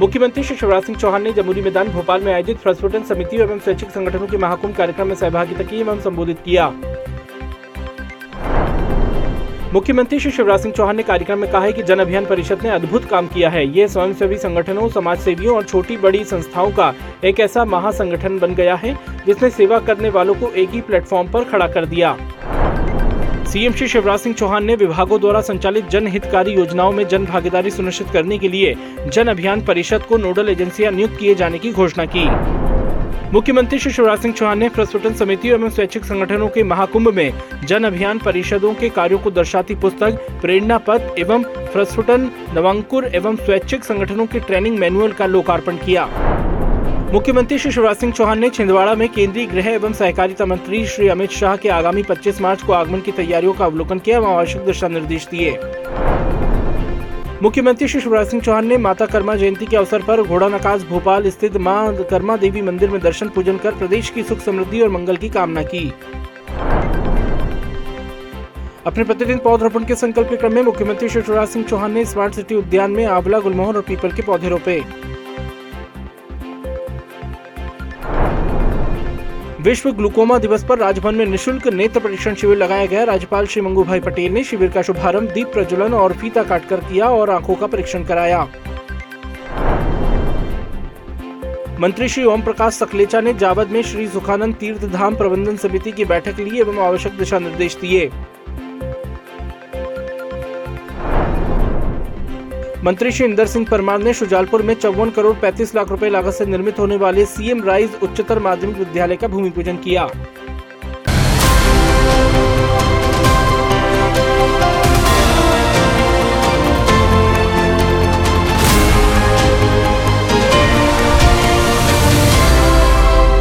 मुख्यमंत्री श्री शिवराज सिंह चौहान ने जमुरी मैदान, भोपाल में आयोजित प्रस्फुटन समिति एवं स्वैच्छिक संगठनों के महाकुंभ कार्यक्रम में सहभागिता की एवं संबोधित किया। मुख्यमंत्री श्री शिवराज सिंह चौहान ने कार्यक्रम में कहा है कि जन अभियान परिषद ने अद्भुत काम किया है। ये स्वयंसेवी संगठनों समाज सेवियों और छोटी बड़ी संस्थाओं का एक ऐसा महासंगठन बन गया है, जिसने सेवा करने वालों को एक ही प्लेटफॉर्म पर खड़ा कर दिया। सीएम श्री शिवराज सिंह चौहान ने विभागों द्वारा संचालित जन हितकारी योजनाओं में जन भागीदारी सुनिश्चित करने के लिए जन अभियान परिषद को नोडल एजेंसियाँ नियुक्त किए जाने की घोषणा की। मुख्यमंत्री श्री शिवराज सिंह चौहान ने प्रस्फुटन समितियों एवं स्वैच्छिक संगठनों के महाकुंभ में जन अभियान परिषदों के कार्यों को दर्शाती पुस्तक, प्रेरणा पथ एवं प्रस्फुटन, नवांकुर एवं स्वैच्छिक संगठनों के ट्रेनिंग मैनुअल का लोकार्पण किया। मुख्यमंत्री श्री शिवराज सिंह चौहान ने छिंदवाड़ा में केंद्रीय गृह एवं सहकारिता मंत्री श्री अमित शाह के आगामी 25 मार्च को आगमन की तैयारियों का अवलोकन किया एवं आवश्यक दिशा निर्देश दिए। मुख्यमंत्री श्री शिवराज सिंह चौहान ने माता कर्मा जयंती के अवसर पर घोड़ा नकाज भोपाल स्थित माँ कर्मा देवी मंदिर में दर्शन पूजन कर प्रदेश की सुख समृद्धि और मंगल की कामना की। अपने प्रतिदिन पौधरोपण के संकल्प के क्रम में मुख्यमंत्री श्री शिवराज सिंह चौहान ने स्मार्ट सिटी उद्यान में आंवला, गुलमोहर और पीपल के पौधे रोपे। विश्व ग्लूकोमा दिवस पर राजभवन में निशुल्क नेत्र परीक्षण शिविर लगाया गया। राज्यपाल श्री मंगू भाई पटेल ने शिविर का शुभारंभ, दीप प्रज्वलन और फीता काटकर किया और आँखों का परीक्षण कराया। मंत्री श्री ओम प्रकाश सकलेचा ने जावद में श्री सुखानंद तीर्थ धाम प्रबंधन समिति की बैठक ली एवं आवश्यक दिशा निर्देश दिए। मंत्री श्री इंदर सिंह परमार ने शुजालपुर में चौवन करोड़ पैंतीस लाख रुपए लागत से निर्मित होने वाले सीएम राइज उच्चतर माध्यमिक विद्यालय का भूमि पूजन किया।